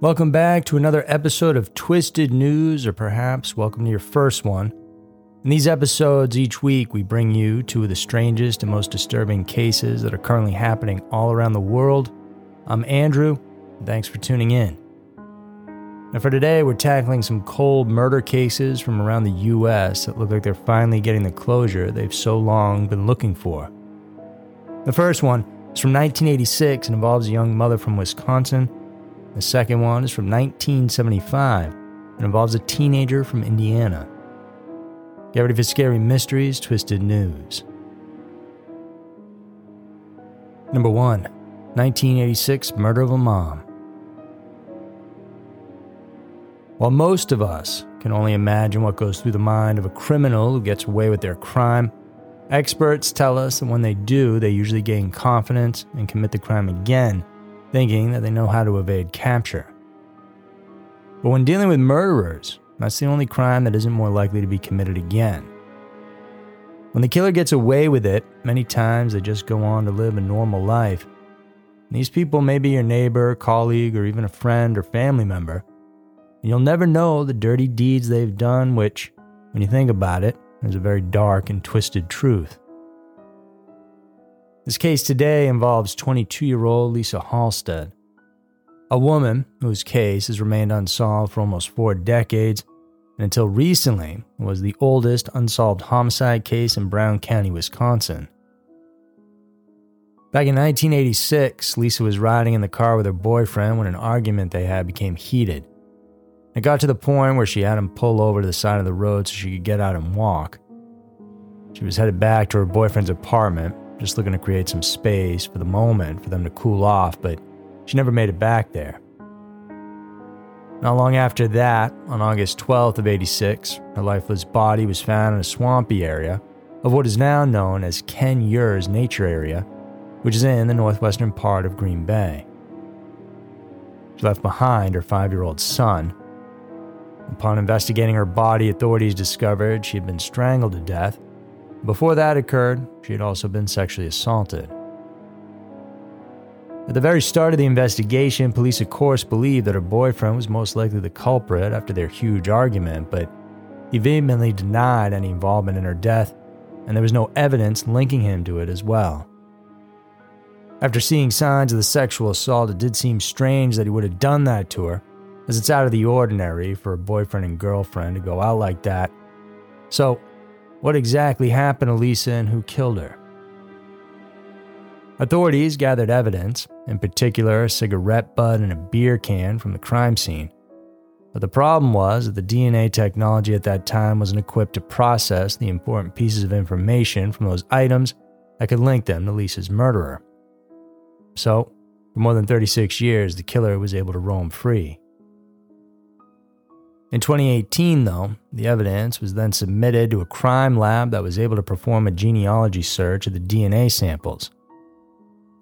Welcome back to another episode of Twisted News, or perhaps welcome to your first one. In these episodes, each week we bring you two of the strangest and most disturbing cases that are currently happening all around the world. I'm Andrew, and thanks for tuning in. Now, for today, we're tackling some cold murder cases from around the US that look like they're finally getting the closure they've so long been looking for. The first one is from 1986 and involves a young mother from Wisconsin the second one is from 1975 and involves a teenager from Indiana. Get ready for scary mysteries, twisted news. Number 1 1986 Murder of a Mom. While most of us can only imagine what goes through the mind of a criminal who gets away with their crime, experts tell us that when they do, they usually gain confidence and commit the crime again thinking that they know how to evade capture. But when dealing with murderers, that's the only crime that isn't more likely to be committed again. When the killer gets away with it, many times they just go on to live a normal life. These people may be your neighbor, colleague, or even a friend or family member. And you'll never know the dirty deeds they've done, which, when you think about it, is a very dark and twisted truth. This case today involves 22 year old Lisa Holstead, a woman whose case has remained unsolved for almost four decades and until recently was the oldest unsolved homicide case in Brown County, Wisconsin. Back in 1986, Lisa was riding in the car with her boyfriend when an argument they had became heated. It got to the point where she had him pull over to the side of the road so she could get out and walk. She was headed back to her boyfriend's apartment just looking to create some space for the moment for them to cool off, but she never made it back there. Not long after that, on August 12th of 86, her lifeless body was found in a swampy area of what is now known as Ken Euers Nature Area, which is in the northwestern part of Green Bay. She left behind her five year old son. Upon investigating her body, authorities discovered she had been strangled to death before that occurred, she had also been sexually assaulted. At the very start of the investigation, police, of course, believed that her boyfriend was most likely the culprit after their huge argument, but he vehemently denied any involvement in her death, and there was no evidence linking him to it as well. After seeing signs of the sexual assault, it did seem strange that he would have done that to her, as it's out of the ordinary for a boyfriend and girlfriend to go out like that. So, what exactly happened to Lisa and who killed her. Authorities gathered evidence, in particular a cigarette butt and a beer can from the crime scene. But the problem was that the DNA technology at that time wasn't equipped to process the important pieces of information from those items that could link them to Lisa's murderer. So, for more than 36 years, the killer was able to roam free. In 2018, though, the evidence was then submitted to a crime lab that was able to perform a genealogy search of the DNA samples.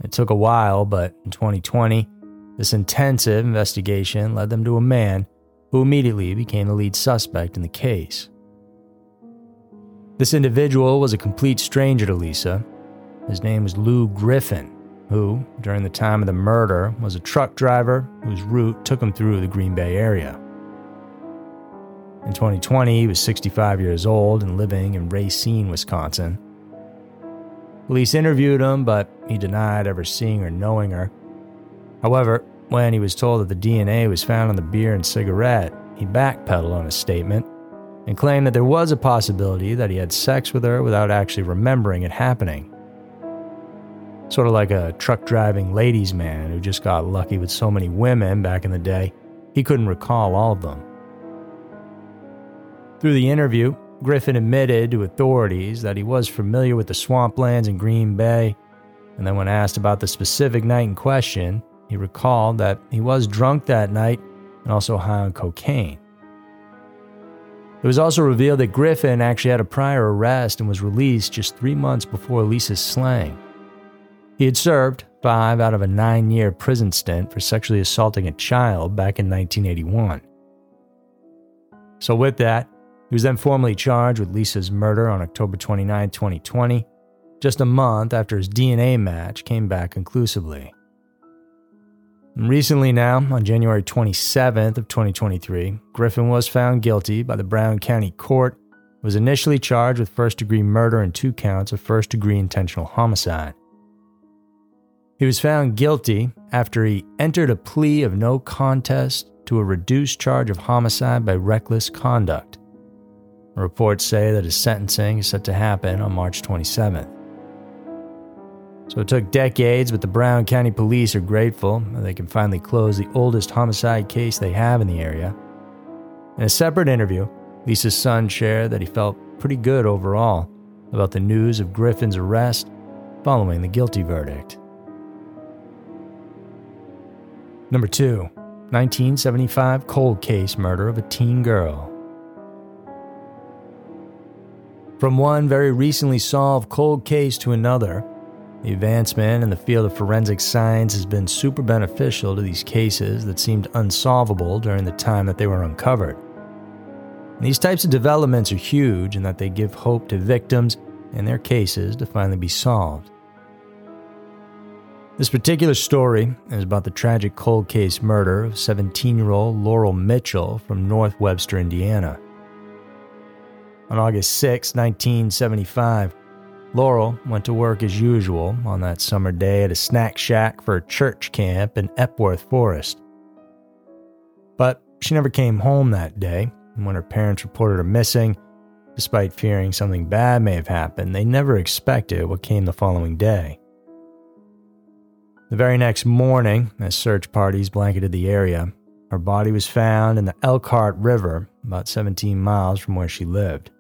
It took a while, but in 2020, this intensive investigation led them to a man who immediately became the lead suspect in the case. This individual was a complete stranger to Lisa. His name was Lou Griffin, who, during the time of the murder, was a truck driver whose route took him through the Green Bay area. In 2020, he was 65 years old and living in Racine, Wisconsin. Police interviewed him, but he denied ever seeing or knowing her. However, when he was told that the DNA was found on the beer and cigarette, he backpedaled on his statement and claimed that there was a possibility that he had sex with her without actually remembering it happening. Sort of like a truck driving ladies' man who just got lucky with so many women back in the day, he couldn't recall all of them. Through the interview, Griffin admitted to authorities that he was familiar with the swamplands in Green Bay, and then when asked about the specific night in question, he recalled that he was drunk that night and also high on cocaine. It was also revealed that Griffin actually had a prior arrest and was released just three months before Lisa's slaying. He had served five out of a nine year prison stint for sexually assaulting a child back in 1981. So, with that, he was then formally charged with Lisa's murder on October 29, 2020, just a month after his DNA match came back conclusively. Recently now, on January 27th of 2023, Griffin was found guilty by the Brown County Court, was initially charged with first-degree murder and two counts of first-degree intentional homicide. He was found guilty after he entered a plea of no contest to a reduced charge of homicide by reckless conduct. Reports say that his sentencing is set to happen on March 27th. So it took decades, but the Brown County Police are grateful that they can finally close the oldest homicide case they have in the area. In a separate interview, Lisa's son shared that he felt pretty good overall about the news of Griffin's arrest following the guilty verdict. Number 2, 1975 cold case murder of a teen girl. From one very recently solved cold case to another, the advancement in the field of forensic science has been super beneficial to these cases that seemed unsolvable during the time that they were uncovered. These types of developments are huge in that they give hope to victims and their cases to finally be solved. This particular story is about the tragic cold case murder of 17 year old Laurel Mitchell from North Webster, Indiana. On August 6, 1975, Laurel went to work as usual on that summer day at a snack shack for a church camp in Epworth Forest. But she never came home that day, and when her parents reported her missing, despite fearing something bad may have happened, they never expected what came the following day. The very next morning, as search parties blanketed the area, her body was found in the Elkhart River, about 17 miles from where she lived.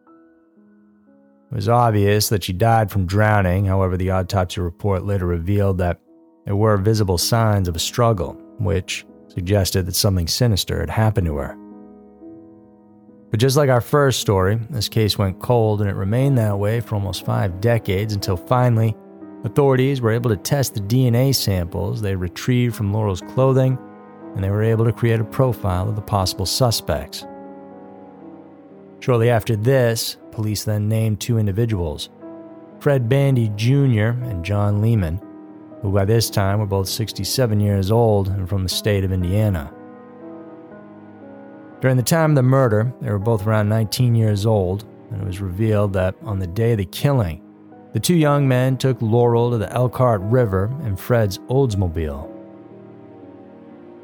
It was obvious that she died from drowning, however, the autopsy report later revealed that there were visible signs of a struggle, which suggested that something sinister had happened to her. But just like our first story, this case went cold and it remained that way for almost five decades until finally, authorities were able to test the DNA samples they retrieved from Laurel's clothing and they were able to create a profile of the possible suspects. Shortly after this, police then named two individuals Fred Bandy Jr. and John Lehman, who by this time were both 67 years old and from the state of Indiana. During the time of the murder, they were both around 19 years old, and it was revealed that on the day of the killing, the two young men took Laurel to the Elkhart River in Fred's Oldsmobile.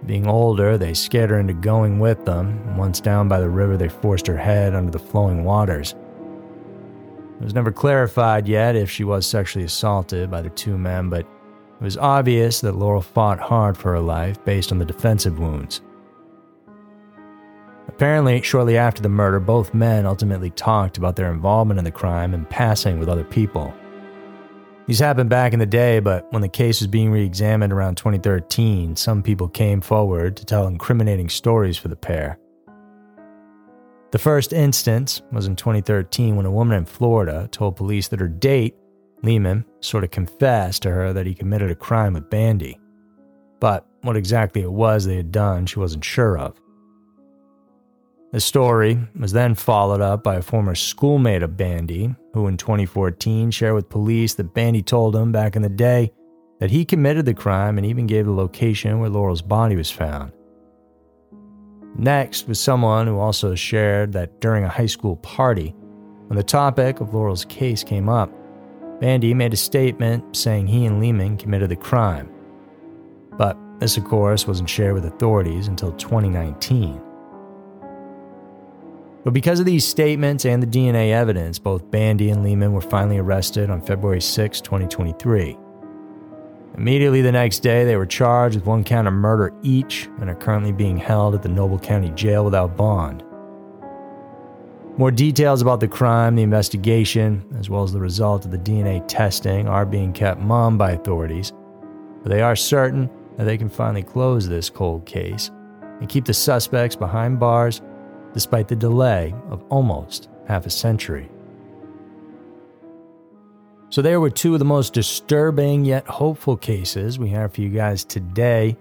Being older, they scared her into going with them, once down by the river, they forced her head under the flowing waters. It was never clarified yet if she was sexually assaulted by the two men, but it was obvious that Laurel fought hard for her life based on the defensive wounds. Apparently, shortly after the murder, both men ultimately talked about their involvement in the crime and passing with other people. These happened back in the day, but when the case was being re examined around 2013, some people came forward to tell incriminating stories for the pair. The first instance was in 2013 when a woman in Florida told police that her date, Lehman, sort of confessed to her that he committed a crime with Bandy. But what exactly it was they had done, she wasn't sure of. The story was then followed up by a former schoolmate of Bandy, who in 2014 shared with police that Bandy told him back in the day that he committed the crime and even gave the location where Laurel's body was found. Next was someone who also shared that during a high school party, when the topic of Laurel's case came up, Bandy made a statement saying he and Lehman committed the crime. But this, of course, wasn't shared with authorities until 2019. But because of these statements and the DNA evidence, both Bandy and Lehman were finally arrested on February 6, 2023. Immediately the next day, they were charged with one count of murder each and are currently being held at the Noble County Jail without bond. More details about the crime, the investigation, as well as the result of the DNA testing are being kept mum by authorities, but they are certain that they can finally close this cold case and keep the suspects behind bars despite the delay of almost half a century. So, there were two of the most disturbing yet hopeful cases we have for you guys today.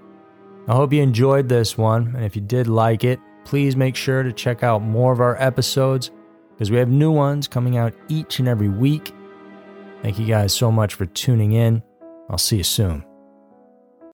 I hope you enjoyed this one, and if you did like it, please make sure to check out more of our episodes because we have new ones coming out each and every week. Thank you guys so much for tuning in. I'll see you soon.